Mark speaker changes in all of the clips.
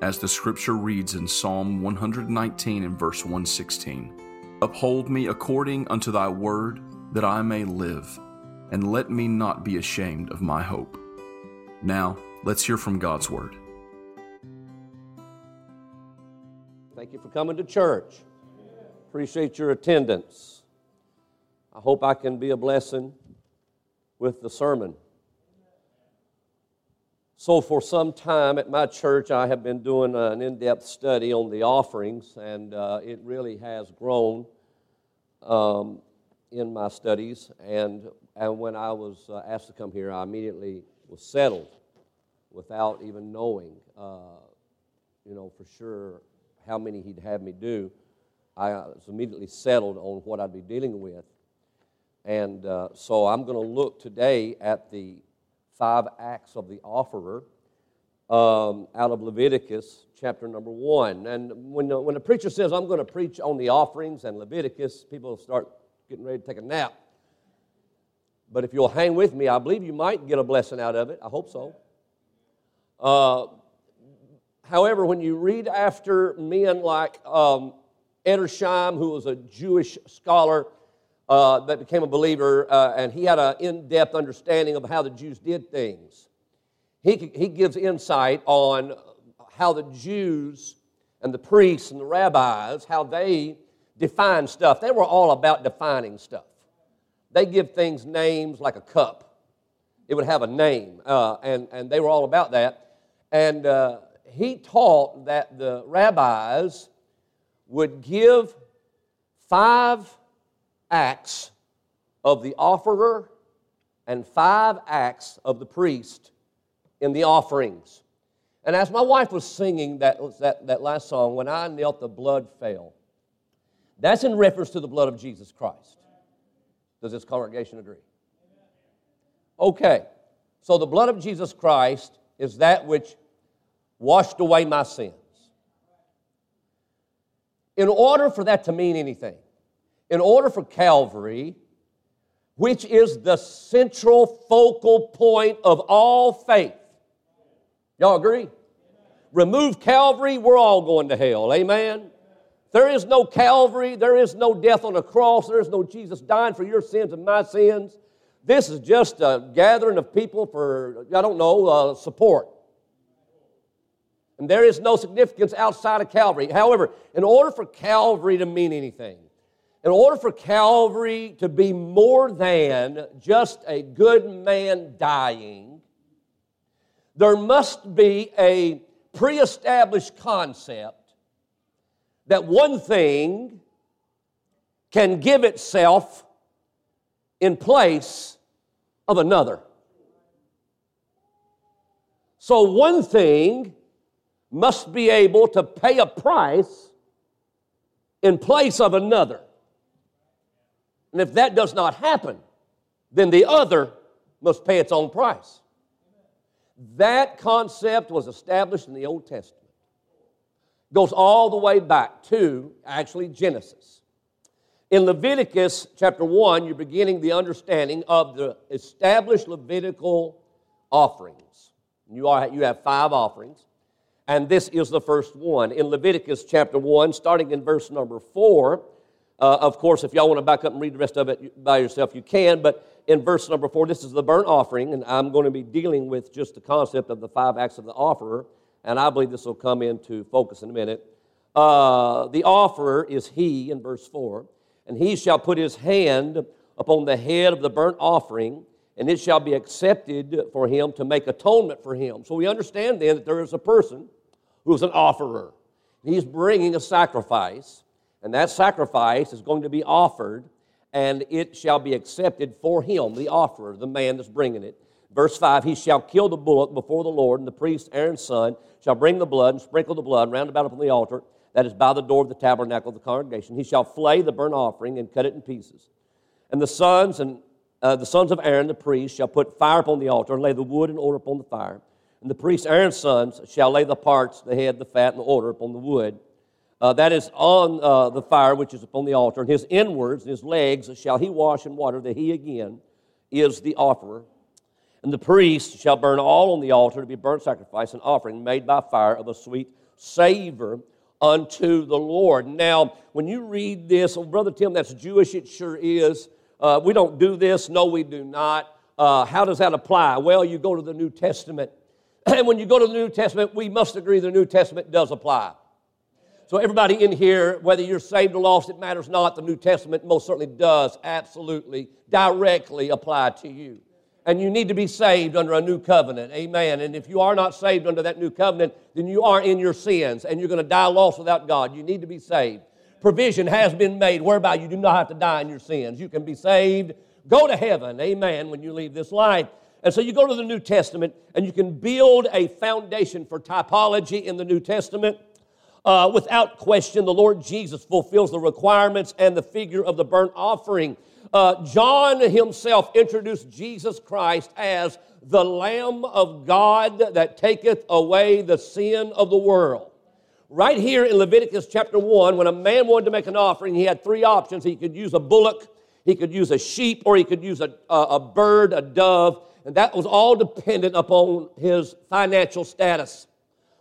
Speaker 1: as the scripture reads in Psalm 119 and verse 116 Uphold me according unto thy word, that I may live, and let me not be ashamed of my hope. Now, let's hear from God's word.
Speaker 2: Thank you for coming to church. Appreciate your attendance. I hope I can be a blessing with the sermon. So, for some time at my church, I have been doing an in depth study on the offerings, and uh, it really has grown um, in my studies. And, and when I was uh, asked to come here, I immediately was settled without even knowing, uh, you know, for sure how many he'd have me do. I was immediately settled on what I'd be dealing with. And uh, so I'm going to look today at the five acts of the offerer um, out of Leviticus chapter number one. And when, the, when the preacher says, I'm going to preach on the offerings and Leviticus, people start getting ready to take a nap. But if you'll hang with me, I believe you might get a blessing out of it. I hope so. Uh, however, when you read after men like um, Edersheim, who was a Jewish scholar, uh, that became a believer, uh, and he had an in depth understanding of how the Jews did things. He, he gives insight on how the Jews and the priests and the rabbis, how they define stuff. They were all about defining stuff. They give things names like a cup, it would have a name, uh, and, and they were all about that. And uh, he taught that the rabbis would give five acts of the offerer and five acts of the priest in the offerings. And as my wife was singing that, that, that last song, When I Knelt, the Blood Fell, that's in reference to the blood of Jesus Christ. Does this congregation agree? Okay, so the blood of Jesus Christ is that which washed away my sins. In order for that to mean anything, in order for Calvary, which is the central focal point of all faith. Y'all agree? Remove Calvary, we're all going to hell. Amen? There is no Calvary, there is no death on a cross, there is no Jesus dying for your sins and my sins. This is just a gathering of people for, I don't know, uh, support. And there is no significance outside of Calvary. However, in order for Calvary to mean anything, in order for Calvary to be more than just a good man dying, there must be a pre established concept that one thing can give itself in place of another. So, one thing must be able to pay a price in place of another. And if that does not happen, then the other must pay its own price. That concept was established in the Old Testament. Goes all the way back to actually Genesis. In Leviticus chapter 1, you're beginning the understanding of the established Levitical offerings. You, are, you have five offerings, and this is the first one. In Leviticus chapter 1, starting in verse number 4, uh, of course, if y'all want to back up and read the rest of it by yourself, you can. But in verse number four, this is the burnt offering, and I'm going to be dealing with just the concept of the five acts of the offerer, and I believe this will come into focus in a minute. Uh, the offerer is he in verse four, and he shall put his hand upon the head of the burnt offering, and it shall be accepted for him to make atonement for him. So we understand then that there is a person who is an offerer. He's bringing a sacrifice and that sacrifice is going to be offered, and it shall be accepted for him, the offerer, the man that's bringing it. Verse 5 He shall kill the bullock before the Lord, and the priest, Aaron's son, shall bring the blood and sprinkle the blood round about upon the altar that is by the door of the tabernacle of the congregation. He shall flay the burnt offering and cut it in pieces. And the sons and uh, the sons of Aaron, the priest, shall put fire upon the altar and lay the wood in order upon the fire. And the priest, Aaron's sons, shall lay the parts, the head, the fat, and the order upon the wood. Uh, that is on uh, the fire which is upon the altar. And his inwards his legs shall he wash in water, that he again is the offerer. And the priest shall burn all on the altar to be burnt sacrifice and offering made by fire of a sweet savor unto the Lord. Now, when you read this, oh, Brother Tim, that's Jewish, it sure is. Uh, we don't do this. No, we do not. Uh, how does that apply? Well, you go to the New Testament. And when you go to the New Testament, we must agree the New Testament does apply. So, everybody in here, whether you're saved or lost, it matters not. The New Testament most certainly does absolutely directly apply to you and you need to be saved under a new covenant. Amen. And if you are not saved under that new covenant, then you are in your sins and you're going to die lost without God. You need to be saved. Provision has been made whereby you do not have to die in your sins. You can be saved, go to heaven. Amen. When you leave this life. And so you go to the New Testament and you can build a foundation for typology in the New Testament. Uh, without question, the Lord Jesus fulfills the requirements and the figure of the burnt offering uh, John himself introduced Jesus Christ as the Lamb of God that taketh away the sin of the world. Right here in Leviticus chapter 1, when a man wanted to make an offering, he had three options. He could use a bullock, he could use a sheep, or he could use a, a, a bird, a dove, and that was all dependent upon his financial status,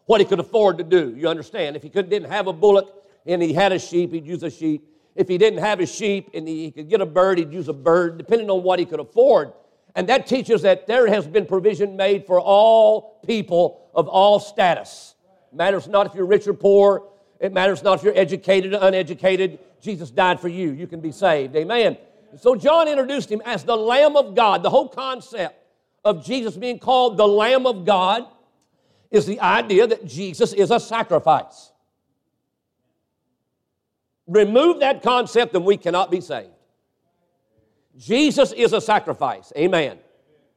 Speaker 2: what he could afford to do. You understand? If he could, didn't have a bullock and he had a sheep, he'd use a sheep. If he didn't have his sheep and he could get a bird, he'd use a bird, depending on what he could afford. And that teaches that there has been provision made for all people of all status. Matters not if you're rich or poor. It matters not if you're educated or uneducated. Jesus died for you. You can be saved. Amen. So John introduced him as the Lamb of God. The whole concept of Jesus being called the Lamb of God is the idea that Jesus is a sacrifice. Remove that concept and we cannot be saved. Jesus is a sacrifice. Amen.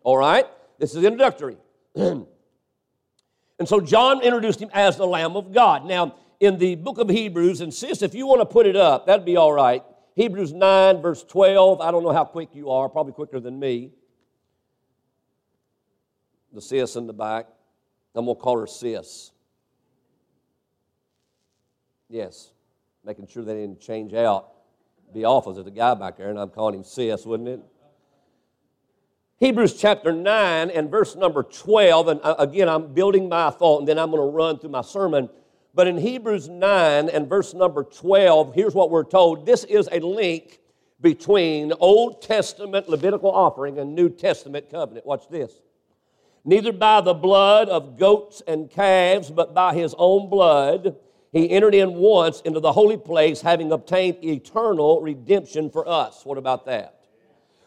Speaker 2: All right? This is introductory. and so John introduced him as the Lamb of God. Now, in the book of Hebrews, and sis, if you want to put it up, that'd be all right. Hebrews 9, verse 12. I don't know how quick you are, probably quicker than me. The sis in the back. I'm going to call her sis. Yes making sure they didn't change out, be awful. There's a guy back there, and I'm calling him sis, wouldn't it? Hebrews chapter 9 and verse number 12, and uh, again, I'm building my thought, and then I'm going to run through my sermon. But in Hebrews 9 and verse number 12, here's what we're told this is a link between Old Testament Levitical offering and New Testament covenant. Watch this. Neither by the blood of goats and calves, but by his own blood he entered in once into the holy place, having obtained eternal redemption for us. What about that?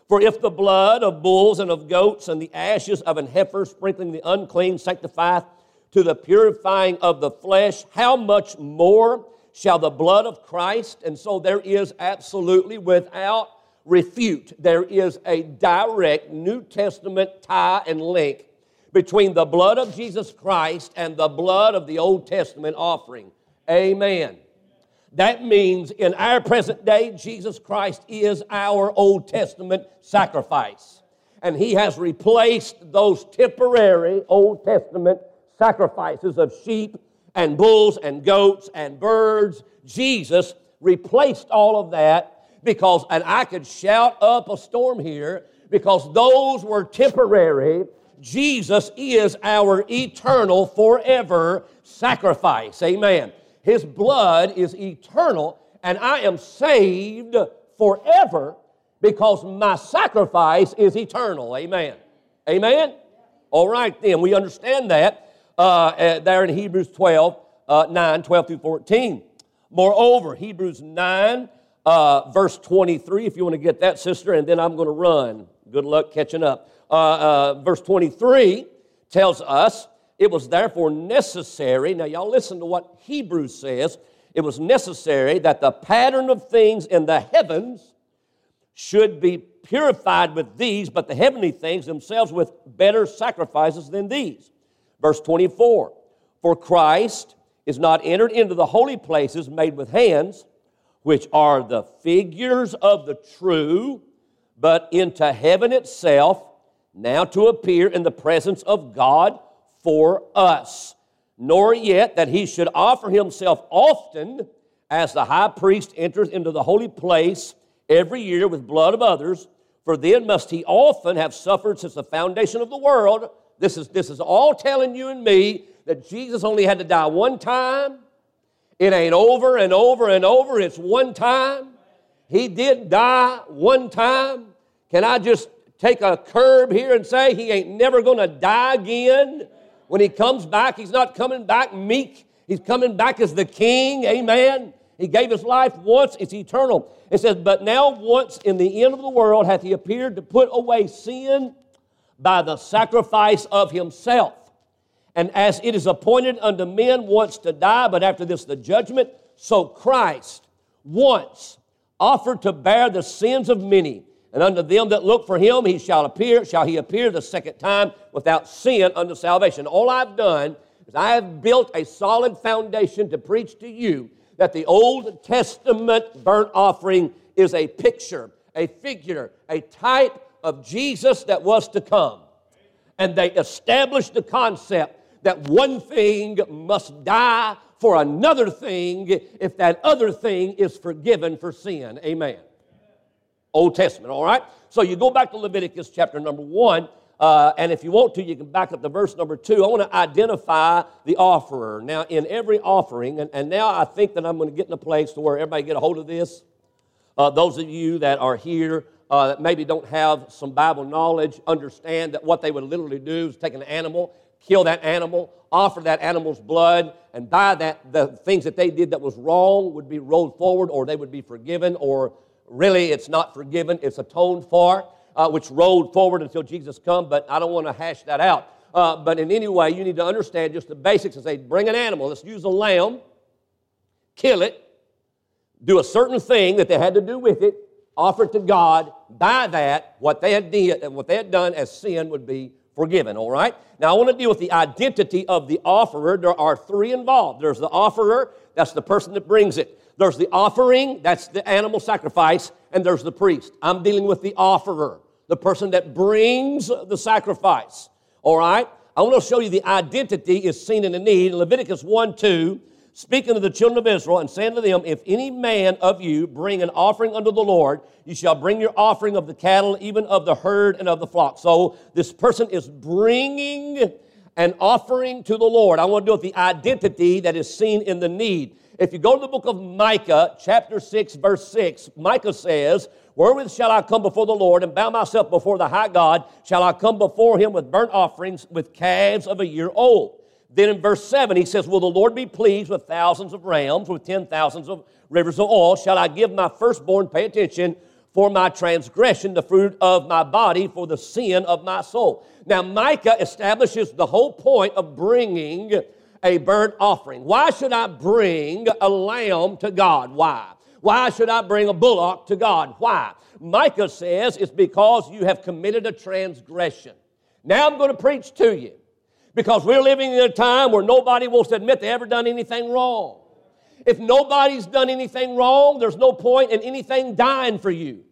Speaker 2: For if the blood of bulls and of goats and the ashes of an heifer sprinkling the unclean sanctifieth to the purifying of the flesh, how much more shall the blood of Christ? And so there is absolutely, without refute, there is a direct New Testament tie and link between the blood of Jesus Christ and the blood of the Old Testament offering. Amen. That means in our present day, Jesus Christ is our Old Testament sacrifice. And He has replaced those temporary Old Testament sacrifices of sheep and bulls and goats and birds. Jesus replaced all of that because, and I could shout up a storm here, because those were temporary. Jesus is our eternal, forever sacrifice. Amen. His blood is eternal, and I am saved forever because my sacrifice is eternal. Amen. Amen? All right, then, we understand that uh, there in Hebrews 12, uh, 9, 12 through 14. Moreover, Hebrews 9, uh, verse 23, if you want to get that, sister, and then I'm going to run. Good luck catching up. Uh, uh, verse 23 tells us it was therefore necessary, now y'all listen to what Hebrews says. It was necessary that the pattern of things in the heavens should be purified with these, but the heavenly things themselves with better sacrifices than these. Verse 24 For Christ is not entered into the holy places made with hands, which are the figures of the true, but into heaven itself, now to appear in the presence of God for us. Nor yet that he should offer himself often as the high priest enters into the holy place every year with blood of others, for then must he often have suffered since the foundation of the world. This is, this is all telling you and me that Jesus only had to die one time. It ain't over and over and over, it's one time. He did die one time. Can I just take a curb here and say he ain't never going to die again? When he comes back, he's not coming back meek. He's coming back as the king. Amen. He gave his life once, it's eternal. It says, But now once in the end of the world hath he appeared to put away sin by the sacrifice of himself. And as it is appointed unto men once to die, but after this the judgment, so Christ once offered to bear the sins of many. And unto them that look for him, he shall appear, shall he appear the second time without sin unto salvation. All I've done is I have built a solid foundation to preach to you that the Old Testament burnt offering is a picture, a figure, a type of Jesus that was to come. And they established the concept that one thing must die for another thing if that other thing is forgiven for sin. Amen. Old Testament, all right? So you go back to Leviticus chapter number one, uh, and if you want to, you can back up to verse number two. I want to identify the offerer. Now, in every offering, and, and now I think that I'm going to get in a place to where everybody get a hold of this. Uh, those of you that are here uh, that maybe don't have some Bible knowledge understand that what they would literally do is take an animal, kill that animal, offer that animal's blood, and by that, the things that they did that was wrong would be rolled forward, or they would be forgiven, or Really, it's not forgiven, it's atoned for, uh, which rolled forward until Jesus come, but I don't want to hash that out. Uh, but in any way, you need to understand just the basics and say, bring an animal, let's use a lamb, kill it, do a certain thing that they had to do with it, offer it to God. By that, what they had did, what they had done as sin would be forgiven. All right. Now I want to deal with the identity of the offerer. There are three involved. There's the offerer. That's the person that brings it. There's the offering, that's the animal sacrifice, and there's the priest. I'm dealing with the offerer, the person that brings the sacrifice. All right? I want to show you the identity is seen in the need. Leviticus 1 2, speaking to the children of Israel and saying to them, If any man of you bring an offering unto the Lord, you shall bring your offering of the cattle, even of the herd and of the flock. So this person is bringing an offering to the Lord. I want to deal with the identity that is seen in the need. If you go to the book of Micah, chapter 6, verse 6, Micah says, Wherewith shall I come before the Lord and bow myself before the high God? Shall I come before him with burnt offerings, with calves of a year old? Then in verse 7, he says, Will the Lord be pleased with thousands of rams, with ten thousands of rivers of oil? Shall I give my firstborn, pay attention, for my transgression, the fruit of my body, for the sin of my soul? Now, Micah establishes the whole point of bringing a burnt offering. Why should I bring a lamb to God? Why? Why should I bring a bullock to God? Why? Micah says it's because you have committed a transgression. Now I'm going to preach to you because we're living in a time where nobody wants to admit they ever done anything wrong. If nobody's done anything wrong, there's no point in anything dying for you.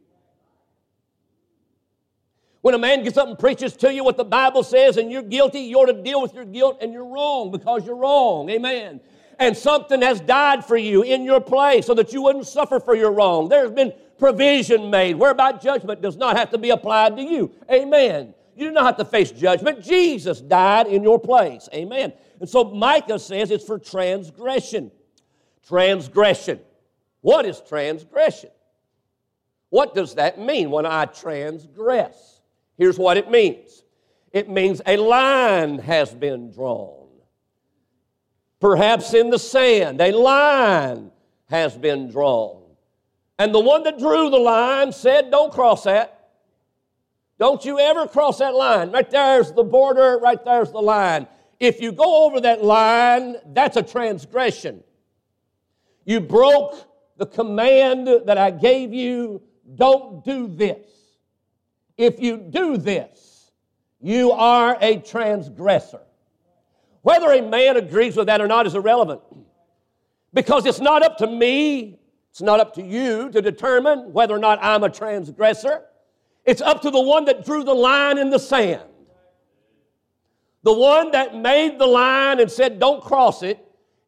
Speaker 2: When a man gets up and preaches to you what the Bible says and you're guilty, you ought to deal with your guilt and you're wrong because you're wrong. Amen. And something has died for you in your place so that you wouldn't suffer for your wrong. There's been provision made whereby judgment does not have to be applied to you. Amen. You do not have to face judgment. Jesus died in your place. Amen. And so Micah says it's for transgression. Transgression. What is transgression? What does that mean when I transgress? Here's what it means it means a line has been drawn. Perhaps in the sand, a line has been drawn. And the one that drew the line said, Don't cross that. Don't you ever cross that line. Right there's the border, right there's the line. If you go over that line, that's a transgression. You broke the command that I gave you don't do this. If you do this, you are a transgressor. Whether a man agrees with that or not is irrelevant because it's not up to me, it's not up to you to determine whether or not I'm a transgressor. It's up to the one that drew the line in the sand. The one that made the line and said, don't cross it,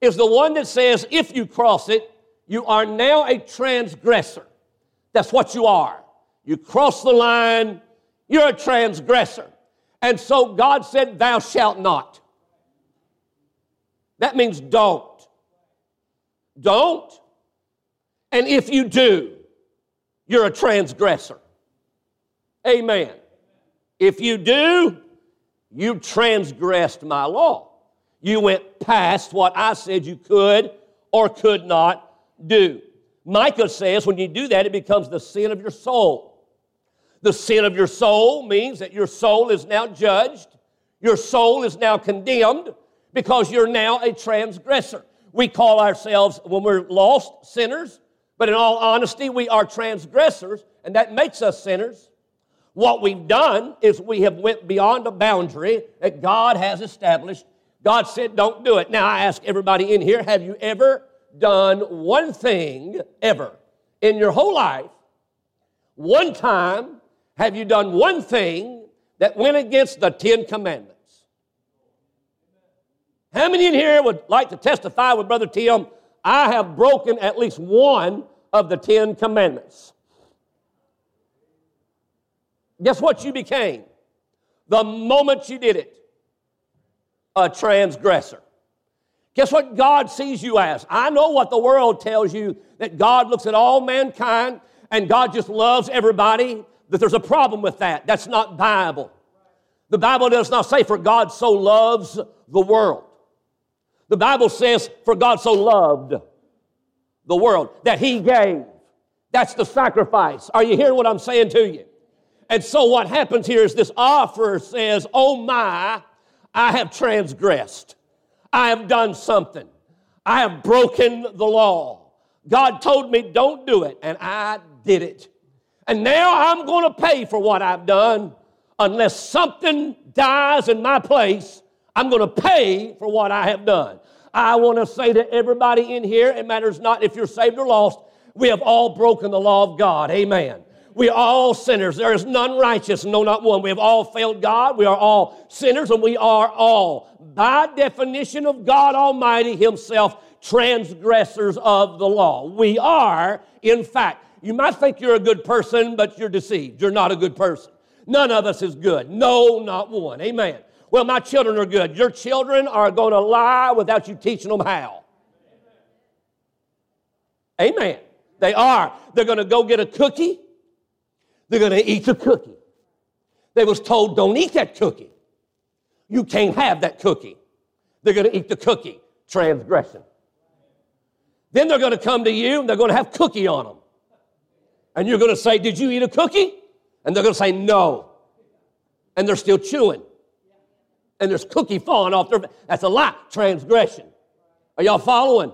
Speaker 2: is the one that says, if you cross it, you are now a transgressor. That's what you are. You cross the line, you're a transgressor. And so God said, Thou shalt not. That means don't. Don't. And if you do, you're a transgressor. Amen. If you do, you transgressed my law. You went past what I said you could or could not do. Micah says when you do that, it becomes the sin of your soul. The sin of your soul means that your soul is now judged, your soul is now condemned because you're now a transgressor. We call ourselves, when we're lost, sinners, but in all honesty, we are transgressors, and that makes us sinners. What we've done is we have went beyond a boundary that God has established. God said, don't do it. Now I ask everybody in here, have you ever done one thing ever in your whole life? One time have you done one thing that went against the Ten Commandments? How many in here would like to testify with Brother Tim? I have broken at least one of the Ten Commandments. Guess what you became? The moment you did it, a transgressor. Guess what God sees you as? I know what the world tells you that God looks at all mankind and God just loves everybody, that there's a problem with that. That's not Bible. The Bible does not say, for God so loves the world. The Bible says, for God so loved the world that He gave. That's the sacrifice. Are you hearing what I'm saying to you? And so what happens here is this offer says, Oh my, I have transgressed. I have done something. I have broken the law. God told me don't do it, and I did it. And now I'm going to pay for what I've done. Unless something dies in my place, I'm going to pay for what I have done. I want to say to everybody in here, it matters not if you're saved or lost, we have all broken the law of God. Amen. We are all sinners. There is none righteous, no, not one. We have all failed God. We are all sinners, and we are all, by definition of God Almighty Himself, transgressors of the law. We are, in fact, you might think you're a good person, but you're deceived. You're not a good person. None of us is good. No, not one. Amen. Well, my children are good. Your children are going to lie without you teaching them how. Amen. They are. They're going to go get a cookie they're going to eat the cookie. They was told, don't eat that cookie. You can't have that cookie. They're going to eat the cookie. Transgression. Then they're going to come to you and they're going to have cookie on them. And you're going to say, Did you eat a cookie? And they're going to say, No. And they're still chewing. And there's cookie falling off their. That's a lie. Transgression. Are y'all following?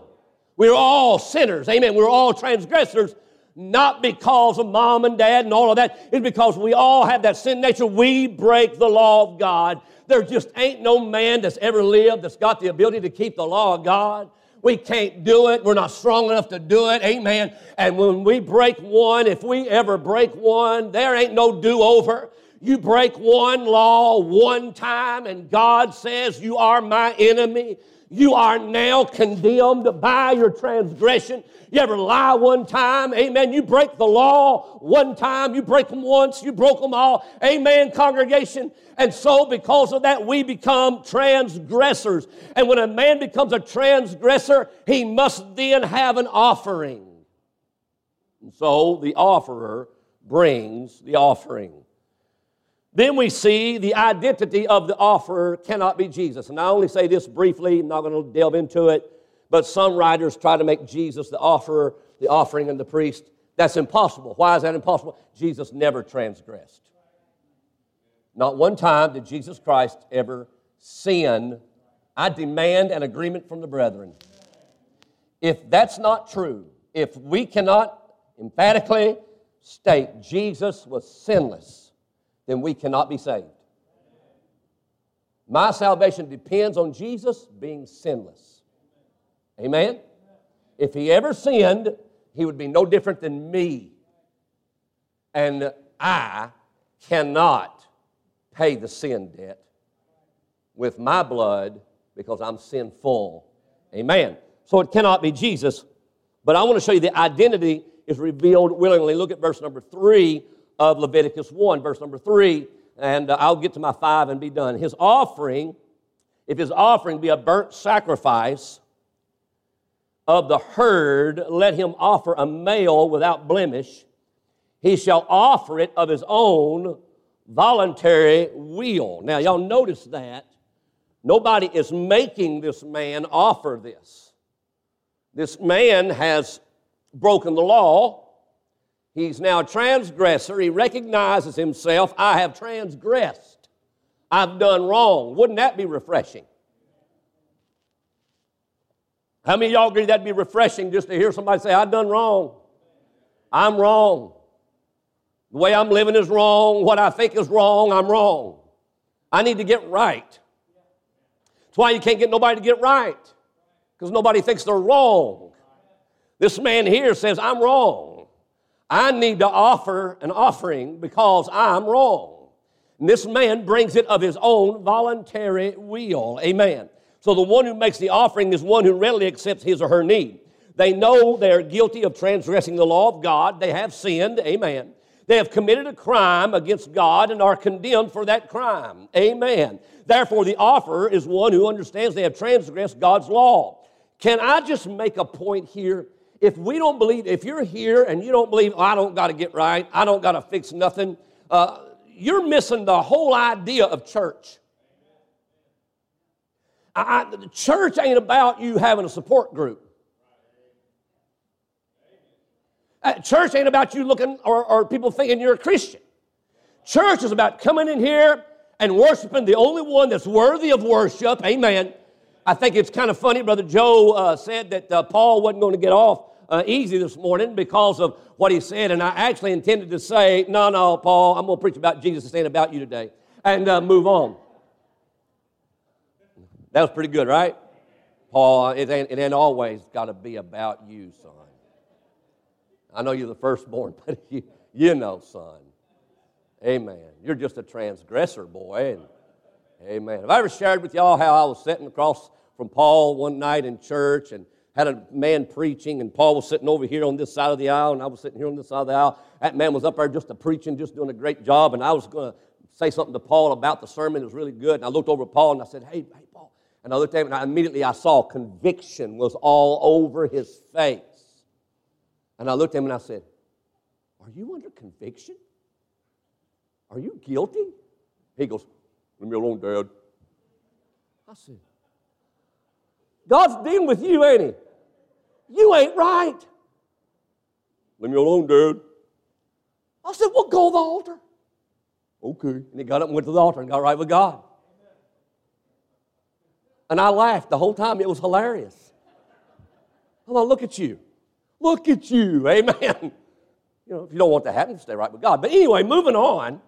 Speaker 2: We're all sinners. Amen. We're all transgressors not because of mom and dad and all of that. It's because we all have that sin nature. We break the law of God. There just ain't no man that's ever lived that's got the ability to keep the law of God. We can't do it. We're not strong enough to do it. Amen. And when we break one, if we ever break one, there ain't no do over. You break one law one time, and God says, You are my enemy. You are now condemned by your transgression. You ever lie one time? Amen. You break the law one time. You break them once. You broke them all. Amen, congregation. And so, because of that, we become transgressors. And when a man becomes a transgressor, he must then have an offering. And so, the offerer brings the offering. Then we see the identity of the offerer cannot be Jesus. And I only say this briefly, I'm not going to delve into it, but some writers try to make Jesus the offerer, the offering, and the priest. That's impossible. Why is that impossible? Jesus never transgressed. Not one time did Jesus Christ ever sin. I demand an agreement from the brethren. If that's not true, if we cannot emphatically state Jesus was sinless, then we cannot be saved. My salvation depends on Jesus being sinless. Amen? If he ever sinned, he would be no different than me. And I cannot pay the sin debt with my blood because I'm sinful. Amen. So it cannot be Jesus. But I want to show you the identity is revealed willingly. Look at verse number three of Leviticus 1, verse number three, and uh, I'll get to my five and be done. His offering, if his offering be a burnt sacrifice of the herd, let him offer a male without blemish. He shall offer it of his own voluntary will. Now, y'all notice that. Nobody is making this man offer this. This man has broken the law. He's now a transgressor. He recognizes himself, I have transgressed. I've done wrong. Wouldn't that be refreshing? How many of y'all agree that'd be refreshing just to hear somebody say, I've done wrong? I'm wrong. The way I'm living is wrong. What I think is wrong, I'm wrong. I need to get right. That's why you can't get nobody to get right, because nobody thinks they're wrong. This man here says, I'm wrong. I need to offer an offering because I'm wrong. And this man brings it of his own voluntary will. Amen. So the one who makes the offering is one who readily accepts his or her need. They know they're guilty of transgressing the law of God. They have sinned. Amen. They have committed a crime against God and are condemned for that crime. Amen. Therefore, the offerer is one who understands they have transgressed God's law. Can I just make a point here? If we don't believe, if you're here and you don't believe, oh, I don't got to get right, I don't got to fix nothing, uh, you're missing the whole idea of church. I, I, the church ain't about you having a support group. Uh, church ain't about you looking or, or people thinking you're a Christian. Church is about coming in here and worshiping the only one that's worthy of worship. Amen. I think it's kind of funny. Brother Joe uh, said that uh, Paul wasn't going to get off uh, easy this morning because of what he said. And I actually intended to say, no, no, Paul, I'm going to preach about Jesus and about you today and uh, move on. That was pretty good, right? Paul, it ain't, it ain't always got to be about you, son. I know you're the firstborn, but you, you know, son. Amen. You're just a transgressor, boy. And, amen. Have I ever shared with y'all how I was sitting across from Paul one night in church and had a man preaching, and Paul was sitting over here on this side of the aisle, and I was sitting here on this side of the aisle. That man was up there just preaching, just doing a great job, and I was going to say something to Paul about the sermon. It was really good. And I looked over at Paul and I said, Hey, hey, Paul. And I looked at him and I, immediately I saw conviction was all over his face. And I looked at him and I said, Are you under conviction? Are you guilty? He goes, Leave me alone, Dad. I said, God's dealing with you, ain't he? You ain't right. Leave me alone, Dad. I said, Well, go to the altar. Okay. And he got up and went to the altar and got right with God. And I laughed the whole time. It was hilarious. I thought, look at you. Look at you. Amen. You know, if you don't want that to happen, stay right with God. But anyway, moving on.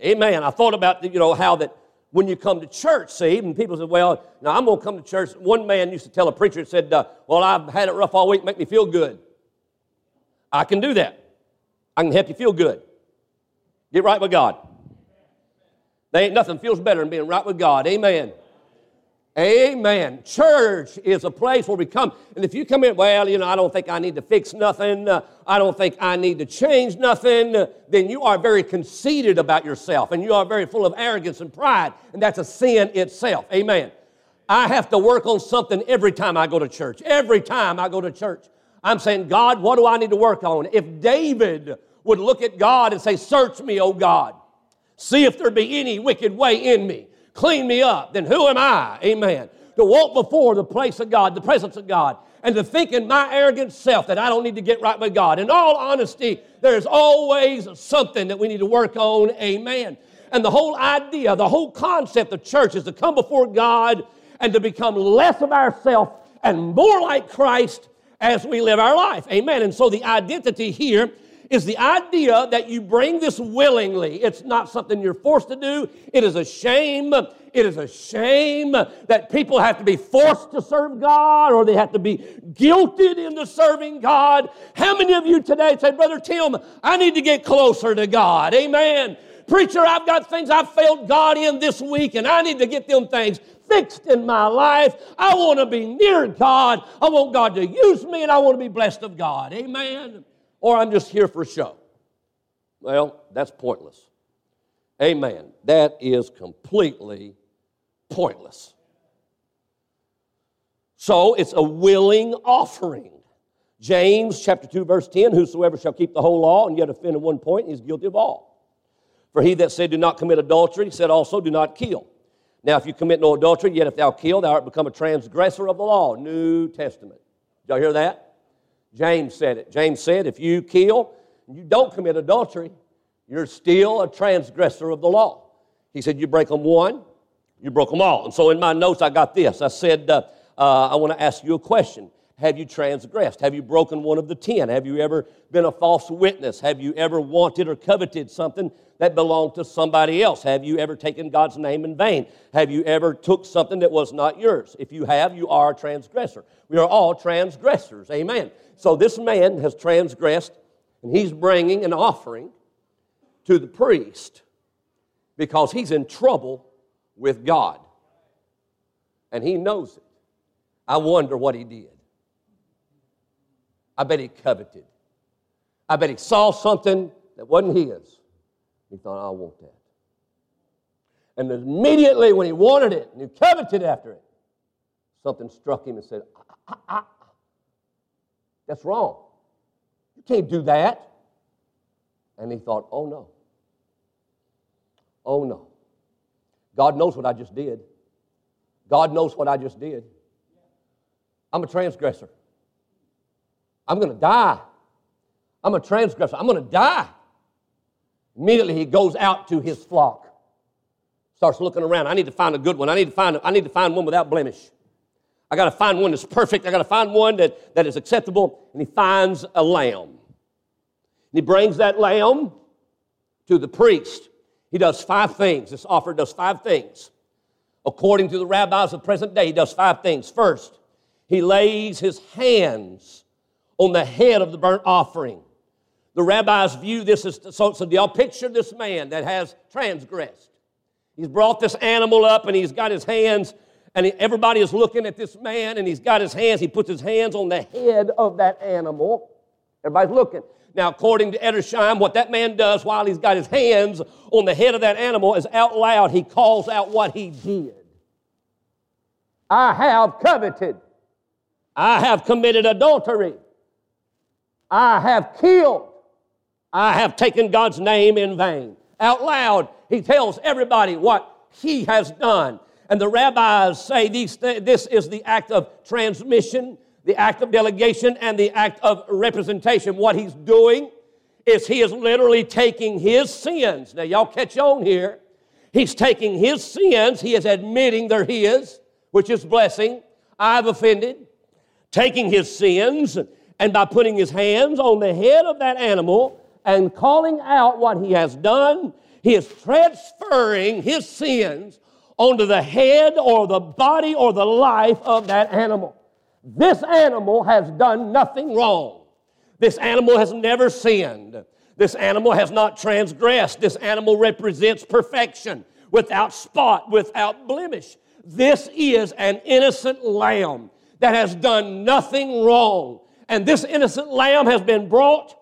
Speaker 2: Amen. I thought about, you know, how that when you come to church, see, and people said, well, now I'm going to come to church. One man used to tell a preacher, said, uh, well, I've had it rough all week, make me feel good. I can do that. I can help you feel good. Get right with God. There ain't nothing feels better than being right with God. Amen. Amen. Church is a place where we come. And if you come in, well, you know, I don't think I need to fix nothing. Uh, I don't think I need to change nothing. Uh, then you are very conceited about yourself and you are very full of arrogance and pride. And that's a sin itself. Amen. I have to work on something every time I go to church. Every time I go to church. I'm saying, God, what do I need to work on? If David would look at God and say, Search me, O God. See if there be any wicked way in me clean me up, then who am I? Amen. To walk before the place of God, the presence of God, and to think in my arrogant self that I don't need to get right with God. In all honesty, there's always something that we need to work on. Amen. And the whole idea, the whole concept of church is to come before God and to become less of ourselves and more like Christ as we live our life. Amen. And so the identity here is the idea that you bring this willingly. It's not something you're forced to do. It is a shame. It is a shame that people have to be forced to serve God or they have to be guilted into serving God. How many of you today say, Brother Tim, I need to get closer to God? Amen. Preacher, I've got things I've failed God in this week and I need to get them things fixed in my life. I want to be near God. I want God to use me and I want to be blessed of God. Amen or I'm just here for show. Well, that's pointless. Amen. That is completely pointless. So it's a willing offering. James chapter 2, verse 10 Whosoever shall keep the whole law and yet offend in one point is guilty of all. For he that said, Do not commit adultery, said also, Do not kill. Now, if you commit no adultery, yet if thou kill, thou art become a transgressor of the law. New Testament. Did y'all hear that? James said it. James said, if you kill and you don't commit adultery, you're still a transgressor of the law. He said, you break them one, you broke them all. And so in my notes, I got this. I said, uh, uh, I want to ask you a question. Have you transgressed? Have you broken one of the ten? Have you ever been a false witness? Have you ever wanted or coveted something that belonged to somebody else? Have you ever taken God's name in vain? Have you ever took something that was not yours? If you have, you are a transgressor. We are all transgressors. Amen. So this man has transgressed, and he's bringing an offering to the priest because he's in trouble with God. And he knows it. I wonder what he did. I bet he coveted. I bet he saw something that wasn't his. He thought, I want that. And immediately when he wanted it and he coveted after it, something struck him and said, ah, ah. That's wrong. You can't do that. And he thought, oh no. Oh no. God knows what I just did. God knows what I just did. I'm a transgressor. I'm going to die. I'm a transgressor. I'm going to die. Immediately he goes out to his flock. Starts looking around. I need to find a good one. I need to find, I need to find one without blemish. I got to find one that's perfect. I got to find one that, that is acceptable. And he finds a lamb. And he brings that lamb to the priest. He does five things. This offer does five things. According to the rabbis of the present day, he does five things. First, he lays his hands on the head of the burnt offering. The rabbis view this as so, so y'all picture this man that has transgressed. He's brought this animal up and he's got his hands, and everybody is looking at this man, and he's got his hands, he puts his hands on the head of that animal. Everybody's looking. Now, according to Edersheim, what that man does while he's got his hands on the head of that animal is out loud, he calls out what he did. I have coveted. I have committed adultery. I have killed. I have taken God's name in vain. Out loud, he tells everybody what he has done. And the rabbis say these th- this is the act of transmission, the act of delegation, and the act of representation. What he's doing is he is literally taking his sins. Now, y'all catch on here. He's taking his sins, he is admitting they're his, which is blessing. I've offended. Taking his sins and by putting his hands on the head of that animal and calling out what he has done, he is transferring his sins onto the head or the body or the life of that animal. This animal has done nothing wrong. This animal has never sinned. This animal has not transgressed. This animal represents perfection without spot, without blemish. This is an innocent lamb that has done nothing wrong. And this innocent lamb has been brought,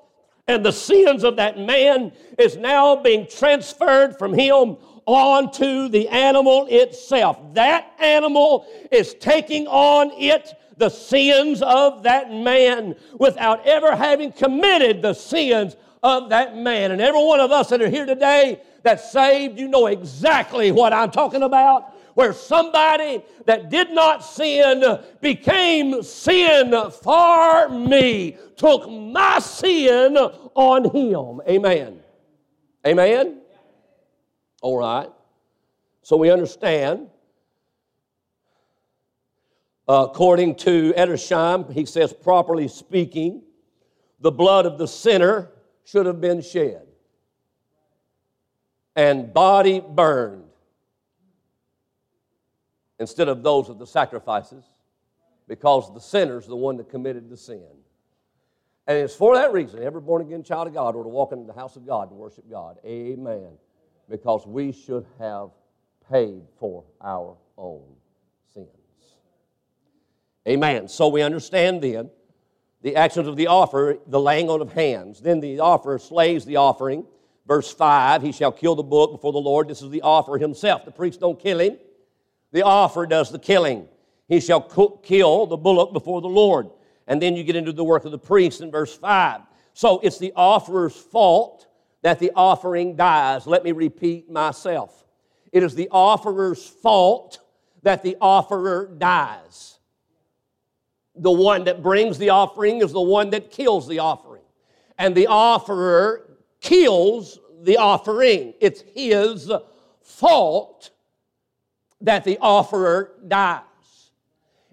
Speaker 2: and the sins of that man is now being transferred from him onto the animal itself. That animal is taking on it the sins of that man without ever having committed the sins of that man. And every one of us that are here today that's saved, you know exactly what I'm talking about where somebody that did not sin became sin for me, took my sin on him. Amen. Amen? All right. So we understand. Uh, according to Edersheim, he says, properly speaking, the blood of the sinner should have been shed and body burned instead of those of the sacrifices because the sinner is the one that committed the sin. And it's for that reason every born again child of God ought to walk into the house of God and worship God. Amen. Because we should have paid for our own sins. Amen. So we understand then the actions of the offer, the laying on of hands. Then the offerer slays the offering. Verse 5 He shall kill the bullock before the Lord. This is the offer himself. The priest don't kill him, the offer does the killing. He shall kill the bullock before the Lord. And then you get into the work of the priest in verse 5. So it's the offerer's fault that the offering dies. Let me repeat myself. It is the offerer's fault that the offerer dies. The one that brings the offering is the one that kills the offering. And the offerer kills the offering. It's his fault that the offerer dies.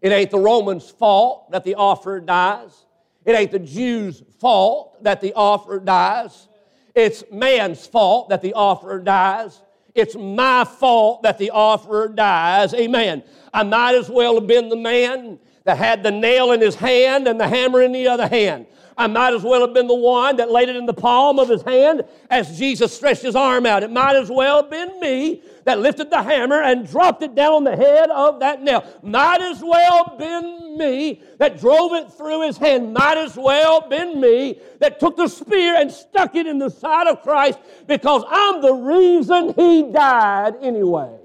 Speaker 2: It ain't the Romans' fault that the offerer dies. It ain't the Jews' fault that the offerer dies. It's man's fault that the offerer dies. It's my fault that the offerer dies. Amen. I might as well have been the man that had the nail in his hand and the hammer in the other hand. I might as well have been the one that laid it in the palm of his hand as Jesus stretched his arm out. It might as well have been me that lifted the hammer and dropped it down on the head of that nail. Might as well been me that drove it through his hand. Might as well been me that took the spear and stuck it in the side of Christ because I'm the reason he died anyway.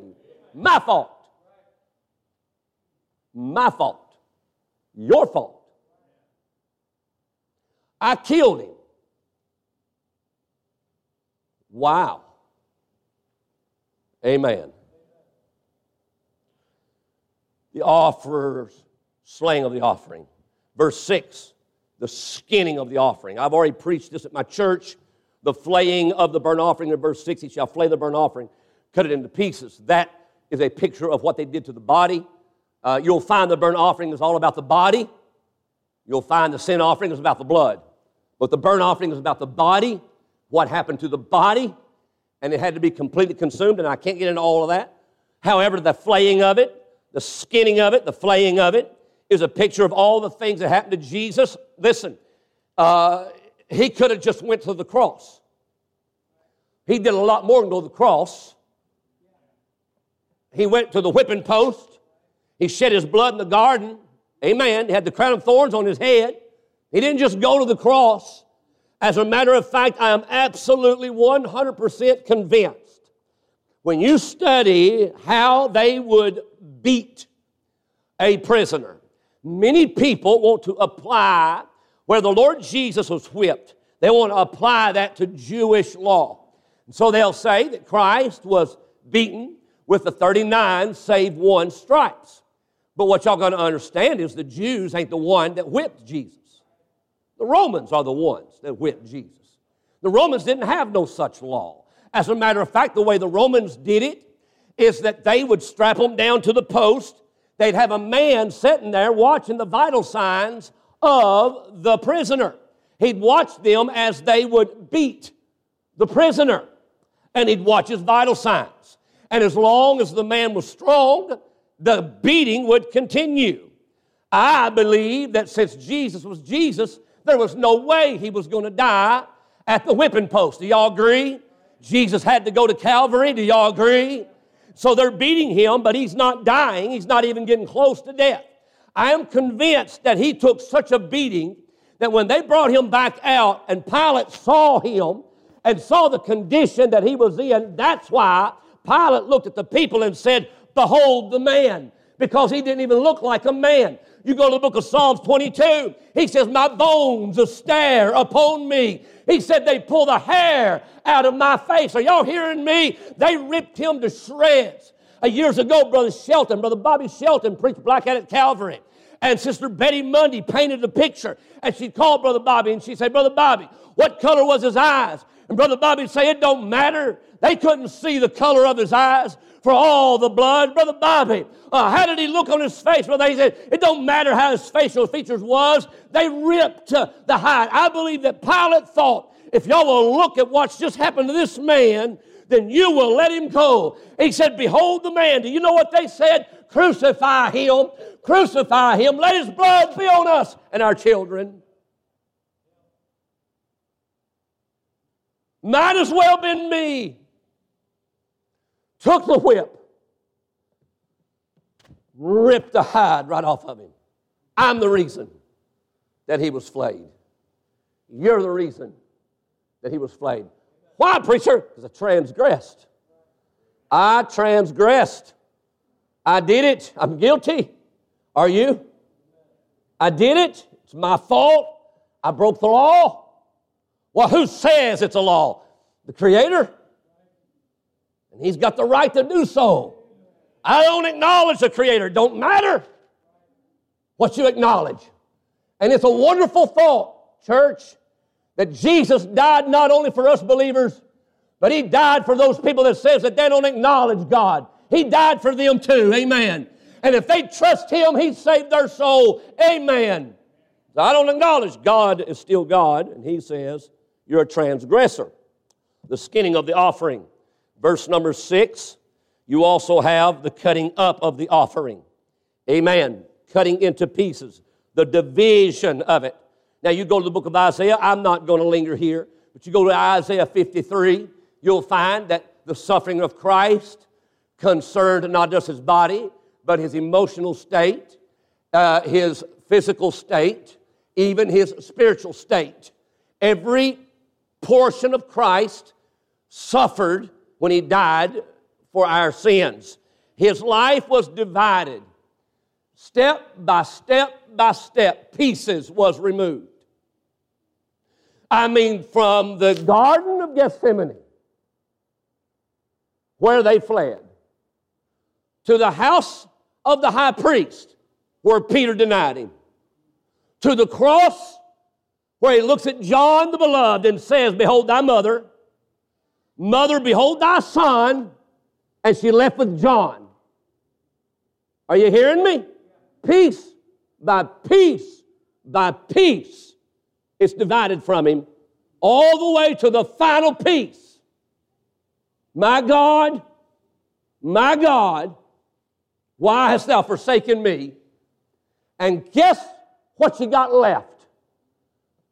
Speaker 2: My fault. My fault. Your fault. I killed him. Wow. Amen. The offerer's slaying of the offering. Verse 6, the skinning of the offering. I've already preached this at my church. The flaying of the burnt offering in verse 6, he shall flay the burnt offering, cut it into pieces. That is a picture of what they did to the body. Uh, you'll find the burnt offering is all about the body. You'll find the sin offering is about the blood. But the burnt offering is about the body, what happened to the body, and it had to be completely consumed, and I can't get into all of that. However, the flaying of it, the skinning of it, the flaying of it, is a picture of all the things that happened to Jesus. Listen, uh, he could have just went to the cross. He did a lot more than go to the cross. He went to the whipping post. He shed his blood in the garden. Amen. He had the crown of thorns on his head. He didn't just go to the cross. As a matter of fact, I am absolutely 100% convinced when you study how they would beat a prisoner, many people want to apply where the Lord Jesus was whipped, they want to apply that to Jewish law. And so they'll say that Christ was beaten with the 39 save one stripes. But what y'all to understand is the Jews ain't the one that whipped Jesus. The Romans are the ones that whipped Jesus. The Romans didn't have no such law. As a matter of fact, the way the Romans did it is that they would strap them down to the post. They'd have a man sitting there watching the vital signs of the prisoner. He'd watch them as they would beat the prisoner, and he'd watch his vital signs. And as long as the man was strong, the beating would continue. I believe that since Jesus was Jesus, there was no way he was going to die at the whipping post. Do y'all agree? Jesus had to go to Calvary. Do y'all agree? So they're beating him, but he's not dying. He's not even getting close to death. I am convinced that he took such a beating that when they brought him back out and Pilate saw him and saw the condition that he was in, that's why Pilate looked at the people and said, Behold the man, because he didn't even look like a man. You go to the book of Psalms 22. He says, My bones stare upon me. He said, They pull the hair out of my face. Are y'all hearing me? They ripped him to shreds. Uh, years ago, Brother Shelton, Brother Bobby Shelton preached Black at Calvary. And Sister Betty Mundy painted the picture. And she called Brother Bobby and she said, Brother Bobby, what color was his eyes? And Brother Bobby said, It don't matter. They couldn't see the color of his eyes for all the blood. Brother Bobby, uh, how did he look on his face? Well, they said it don't matter how his facial features was. They ripped uh, the hide. I believe that Pilate thought if y'all will look at what's just happened to this man, then you will let him go. He said, Behold the man. Do you know what they said? Crucify him. Crucify him. Let his blood be on us and our children. Might as well been me. Took the whip, ripped the hide right off of him. I'm the reason that he was flayed. You're the reason that he was flayed. Why, preacher? Because I transgressed. I transgressed. I did it. I'm guilty. Are you? I did it. It's my fault. I broke the law. Well, who says it's a law? The Creator. And He's got the right to do so. I don't acknowledge the Creator. Don't matter what you acknowledge. And it's a wonderful thought, church, that Jesus died not only for us believers, but he died for those people that says that they don't acknowledge God. He died for them too. Amen. And if they trust him, he saved their soul. Amen. I don't acknowledge God is still God, and he says, You're a transgressor. The skinning of the offering. Verse number six, you also have the cutting up of the offering. Amen. Cutting into pieces, the division of it. Now, you go to the book of Isaiah. I'm not going to linger here, but you go to Isaiah 53, you'll find that the suffering of Christ concerned not just his body, but his emotional state, uh, his physical state, even his spiritual state. Every portion of Christ suffered when he died for our sins. His life was divided. Step by step by step, pieces was removed. I mean, from the Garden of Gethsemane, where they fled, to the house of the high priest, where Peter denied him, to the cross, where he looks at John the beloved and says, Behold thy mother, mother, behold thy son, and she left with John. Are you hearing me? Piece by piece by piece it's divided from him all the way to the final piece. My God, my God, why hast thou forsaken me? And guess what you got left?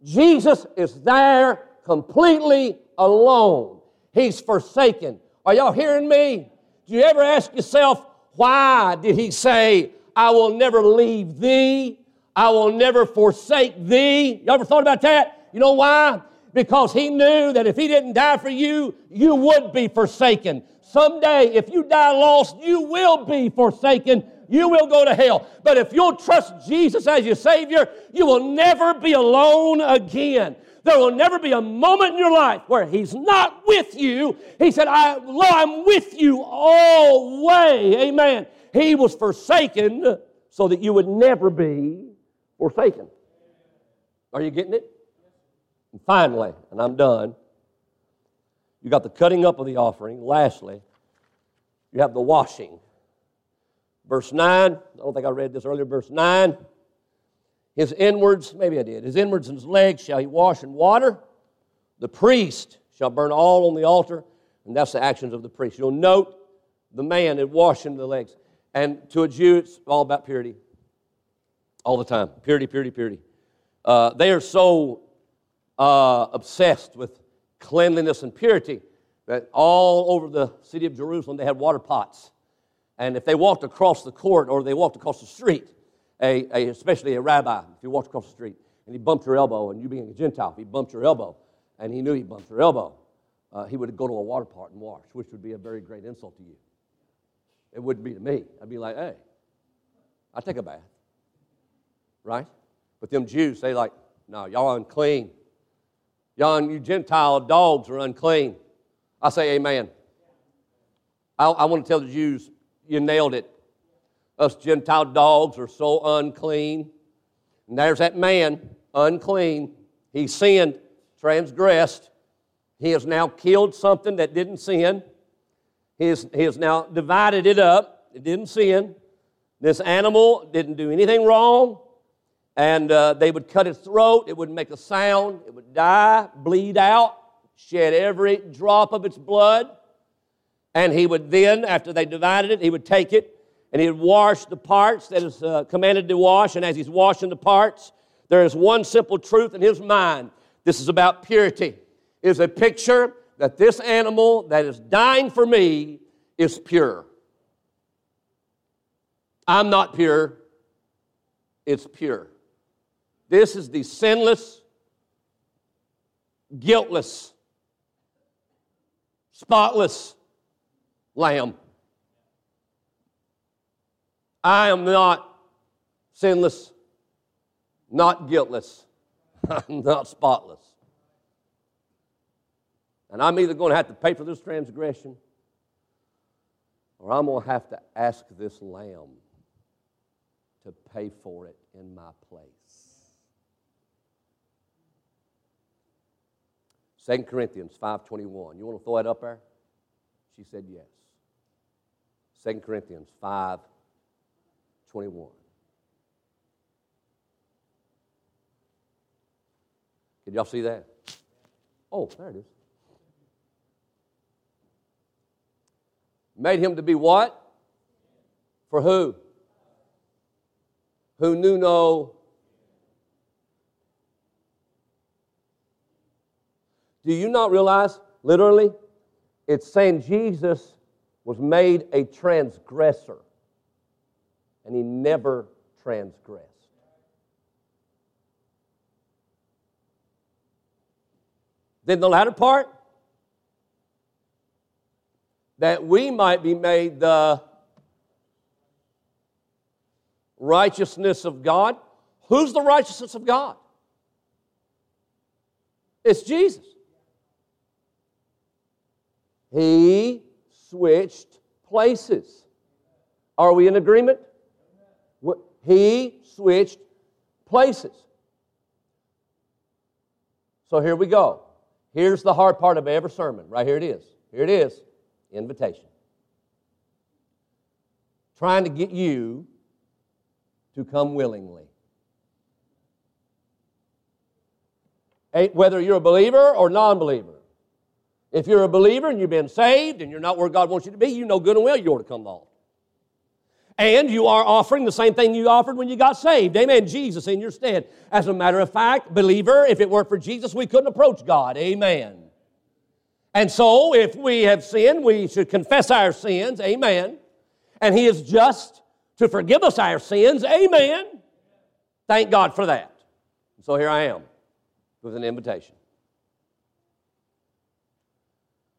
Speaker 2: Jesus is there completely alone. He's forsaken. Are y'all hearing me? Do you ever ask yourself, why did he say, I will never leave thee I will never forsake thee. You ever thought about that? You know why? Because he knew that if he didn't die for you, you would be forsaken. Someday, if you die lost, you will be forsaken. You will go to hell. But if you'll trust Jesus as your Savior, you will never be alone again. There will never be a moment in your life where He's not with you. He said, I, Lord, I'm with you always. Amen. He was forsaken so that you would never be forsaken. Are you getting it? And finally, and I'm done, you got the cutting up of the offering. Lastly, you have the washing. Verse 9, I don't think I read this earlier, verse 9. His inwards, maybe I did, his inwards and his legs shall he wash in water. The priest shall burn all on the altar, and that's the actions of the priest. You'll note the man in washing the legs. And to a Jew, it's all about purity all the time. Purity, purity, purity. Uh, they are so uh, obsessed with cleanliness and purity that all over the city of Jerusalem they had water pots. And if they walked across the court or they walked across the street, a, a, especially a rabbi, if you walked across the street and he bumped your elbow, and you being a Gentile, if he bumped your elbow, and he knew he bumped your elbow, uh, he would go to a water pot and wash, which would be a very great insult to you. It wouldn't be to me. I'd be like, hey, I take a bath right? But them Jews, they like, no, y'all unclean. Y'all, you Gentile dogs are unclean. I say amen. I, I want to tell the Jews, you nailed it. Us Gentile dogs are so unclean. And there's that man, unclean. He sinned, transgressed. He has now killed something that didn't sin. He has, he has now divided it up. It didn't sin. This animal didn't do anything wrong. and uh, they would cut its throat. It wouldn't make a sound. It would die, bleed out, shed every drop of its blood. And he would then, after they divided it, he would take it and he would wash the parts that is uh, commanded to wash. And as he's washing the parts, there is one simple truth in his mind. This is about purity. It is a picture that this animal that is dying for me is pure. I'm not pure, it's pure. This is the sinless, guiltless, spotless lamb. I am not sinless, not guiltless, I'm not spotless. And I'm either going to have to pay for this transgression or I'm going to have to ask this lamb to pay for it in my place. 2 Corinthians 5.21. You want to throw it up there? She said yes. 2 Corinthians 5.21. Can y'all see that? Oh, there it is. Made him to be what? For who? Who knew no. Do you not realize, literally, it's saying Jesus was made a transgressor, and he never transgressed. Then the latter part, that we might be made the righteousness of God. Who's the righteousness of God? It's Jesus. He switched places. Are we in agreement? He switched places. So here we go. Here's the hard part of every sermon. Right here it is. Here it is invitation. Trying to get you to come willingly. Whether you're a believer or non believer. If you're a believer and you've been saved and you're not where God wants you to be, you know good and well you ought to come along. And you are offering the same thing you offered when you got saved. Amen. Jesus in your stead. As a matter of fact, believer, if it weren't for Jesus, we couldn't approach God. Amen. And so, if we have sinned, we should confess our sins. Amen. And He is just to forgive us our sins. Amen. Thank God for that. So here I am with an invitation.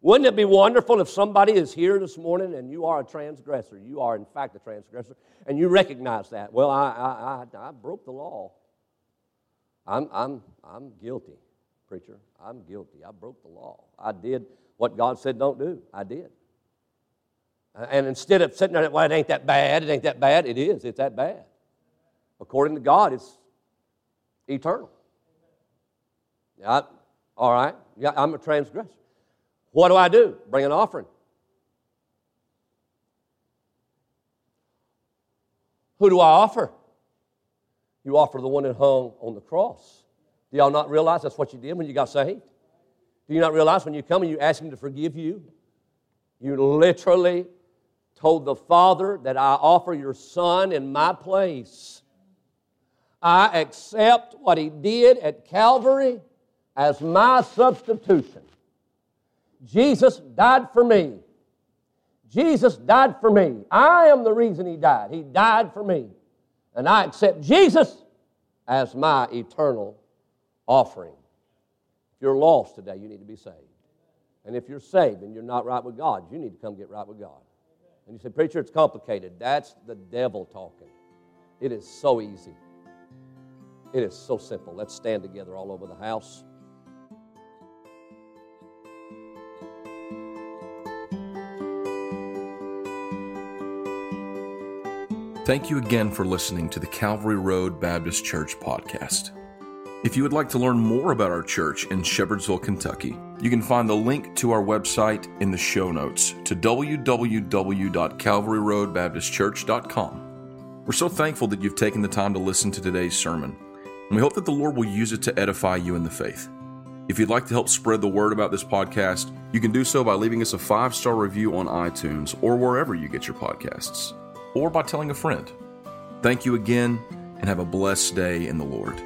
Speaker 2: Wouldn't it be wonderful if somebody is here this morning and you are a transgressor? You are, in fact, a transgressor, and you recognize that. Well, I, I, I, I broke the law. I'm, I'm, I'm guilty preacher. I'm guilty. I broke the law. I did what God said don't do. I did. And instead of sitting there, well, it ain't that bad, it ain't that bad, it is. It's that bad. According to God, it's eternal. Yeah, all right. Yeah, I'm a transgressor. What do I do? Bring an offering. Who do I offer? You offer the one that hung on the cross. Do y'all not realize that's what you did when you got saved? Do you not realize when you come and you ask Him to forgive you, you literally told the Father that I offer your Son in my place. I accept what He did at Calvary as my substitution. Jesus died for me. Jesus died for me. I am the reason He died. He died for me. And I accept Jesus as my eternal offering. If you're lost today, you need to be saved. And if you're saved and you're not right with God, you need to come get right with God. And you say, Preacher, it's complicated. That's the devil talking. It is so easy. It is so simple. Let's stand together all over the house.
Speaker 1: Thank you again for listening to the Calvary Road Baptist Church podcast. If you would like to learn more about our church in Shepherdsville, Kentucky, you can find the link to our website in the show notes to www.calvaryroadbaptistchurch.com. We're so thankful that you've taken the time to listen to today's sermon, and we hope that the Lord will use it to edify you in the faith. If you'd like to help spread the word about this podcast, you can do so by leaving us a five star review on iTunes or wherever you get your podcasts or by telling a friend. Thank you again and have a blessed day in the Lord.